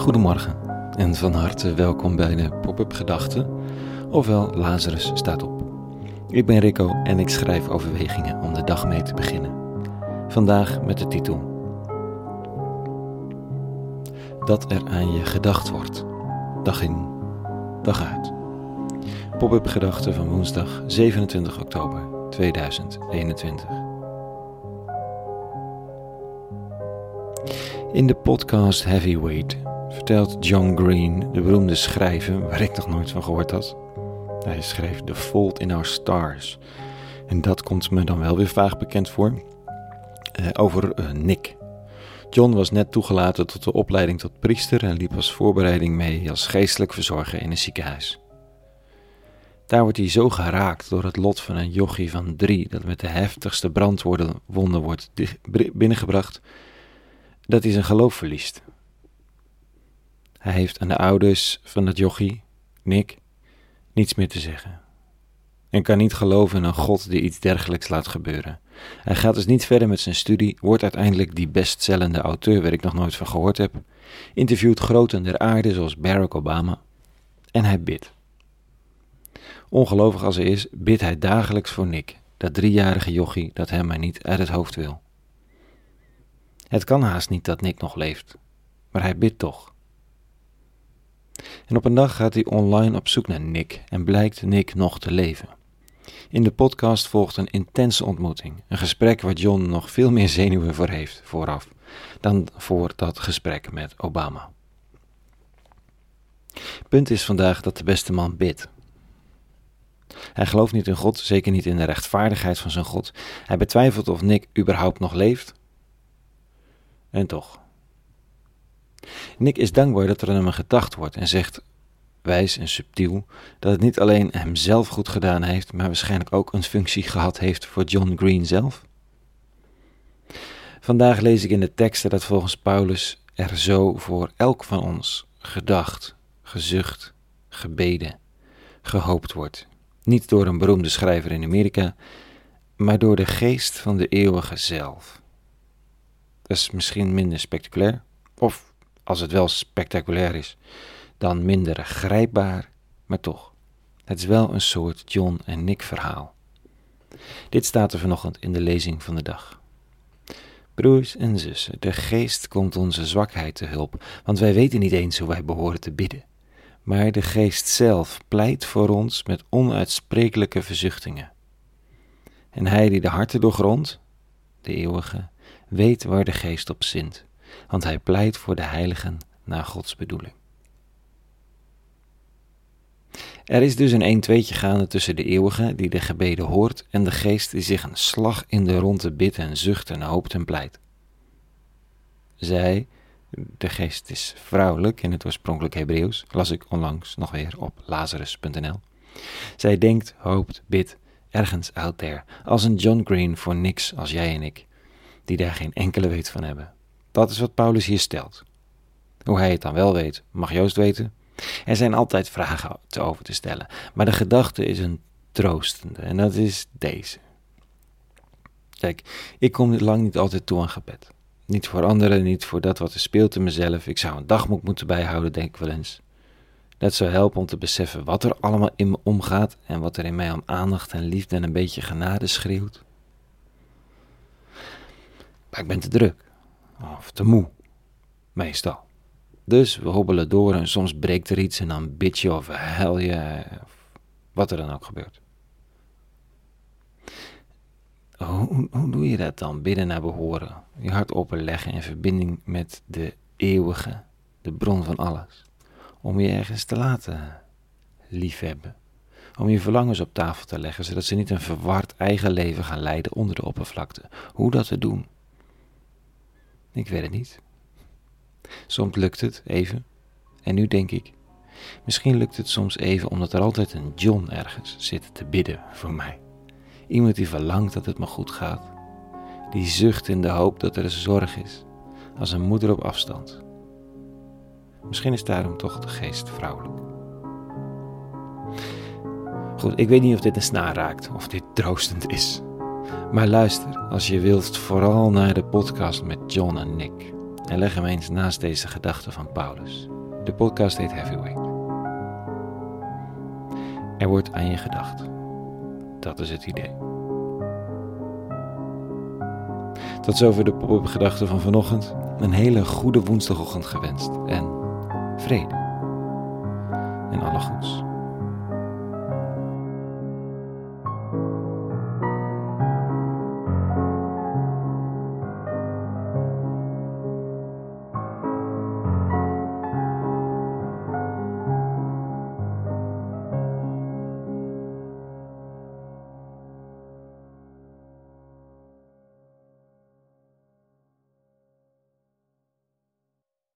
Goedemorgen en van harte welkom bij de Pop-up Gedachten, ofwel Lazarus staat op. Ik ben Rico en ik schrijf overwegingen om de dag mee te beginnen. Vandaag met de titel Dat er aan je gedacht wordt, dag in, dag uit. Pop-up Gedachten van woensdag 27 oktober 2021. In de podcast Heavyweight vertelt John Green, de beroemde schrijver waar ik nog nooit van gehoord had. Hij schreef The Fault in Our Stars. En dat komt me dan wel weer vaag bekend voor. Uh, over uh, Nick. John was net toegelaten tot de opleiding tot priester en liep als voorbereiding mee als geestelijk verzorger in een ziekenhuis. Daar wordt hij zo geraakt door het lot van een jochie van drie dat met de heftigste brandwonden wordt binnengebracht, dat hij zijn geloof verliest. Hij heeft aan de ouders van het jochie, Nick, niets meer te zeggen. En kan niet geloven in een God die iets dergelijks laat gebeuren. Hij gaat dus niet verder met zijn studie, wordt uiteindelijk die bestzellende auteur waar ik nog nooit van gehoord heb, interviewt groten der aarde zoals Barack Obama en hij bidt. Ongelovig als hij is, bidt hij dagelijks voor Nick, dat driejarige jochie dat hem maar niet uit het hoofd wil. Het kan haast niet dat Nick nog leeft, maar hij bidt toch. En op een dag gaat hij online op zoek naar Nick en blijkt Nick nog te leven. In de podcast volgt een intense ontmoeting, een gesprek waar John nog veel meer zenuwen voor heeft vooraf dan voor dat gesprek met Obama. Punt is vandaag dat de beste man bidt. Hij gelooft niet in God, zeker niet in de rechtvaardigheid van zijn God. Hij betwijfelt of Nick überhaupt nog leeft. En toch. Nick is dankbaar dat er aan hem gedacht wordt en zegt, wijs en subtiel, dat het niet alleen hemzelf goed gedaan heeft, maar waarschijnlijk ook een functie gehad heeft voor John Green zelf. Vandaag lees ik in de teksten dat volgens Paulus er zo voor elk van ons gedacht, gezucht, gebeden, gehoopt wordt. Niet door een beroemde schrijver in Amerika, maar door de geest van de eeuwige zelf. Dat is misschien minder spectaculair, of als het wel spectaculair is, dan minder grijpbaar, maar toch. Het is wel een soort John en Nick verhaal. Dit staat er vanochtend in de lezing van de dag. Broers en zussen, de geest komt onze zwakheid te hulp, want wij weten niet eens hoe wij behoren te bidden. Maar de geest zelf pleit voor ons met onuitsprekelijke verzuchtingen. En hij die de harten doorgrondt, de eeuwige, weet waar de geest op zint want hij pleit voor de heiligen naar Gods bedoeling. Er is dus een 1 tweetje gaande tussen de eeuwige die de gebeden hoort en de geest die zich een slag in de ronde bidt en zucht en hoopt en pleit. Zij, de geest is vrouwelijk in het oorspronkelijk Hebreeuws, las ik onlangs nog weer op lazarus.nl. Zij denkt, hoopt, bidt, ergens out there, als een John Green voor niks als jij en ik, die daar geen enkele weet van hebben. Dat is wat Paulus hier stelt. Hoe hij het dan wel weet, mag Joost weten. Er zijn altijd vragen te over te stellen, maar de gedachte is een troostende en dat is deze. Kijk, ik kom lang niet altijd toe aan gebed. Niet voor anderen, niet voor dat wat er speelt in mezelf. Ik zou een dagboek moeten bijhouden, denk ik wel eens. Dat zou helpen om te beseffen wat er allemaal in me omgaat en wat er in mij om aandacht en liefde en een beetje genade schreeuwt. Maar ik ben te druk. Of te moe. Meestal. Dus we hobbelen door en soms breekt er iets en dan bid je of huil je. Of wat er dan ook gebeurt. Hoe, hoe doe je dat dan? Bidden naar behoren. Je hart openleggen in verbinding met de eeuwige, de bron van alles. Om je ergens te laten liefhebben. Om je verlangens op tafel te leggen, zodat ze niet een verward eigen leven gaan leiden onder de oppervlakte. Hoe dat te doen? Ik weet het niet. Soms lukt het even. En nu denk ik, misschien lukt het soms even omdat er altijd een John ergens zit te bidden voor mij. Iemand die verlangt dat het me goed gaat. Die zucht in de hoop dat er zorg is, als een moeder op afstand. Misschien is daarom toch de geest vrouwelijk. Goed, ik weet niet of dit een snaar raakt, of dit troostend is. Maar luister, als je wilt, vooral naar de podcast met John en Nick. en leg hem eens naast deze gedachte van Paulus. De podcast heet Heavyweight. Er wordt aan je gedacht. Dat is het idee. Tot zover de pop-up gedachten van vanochtend. Een hele goede woensdagochtend gewenst en vrede en alle goeds.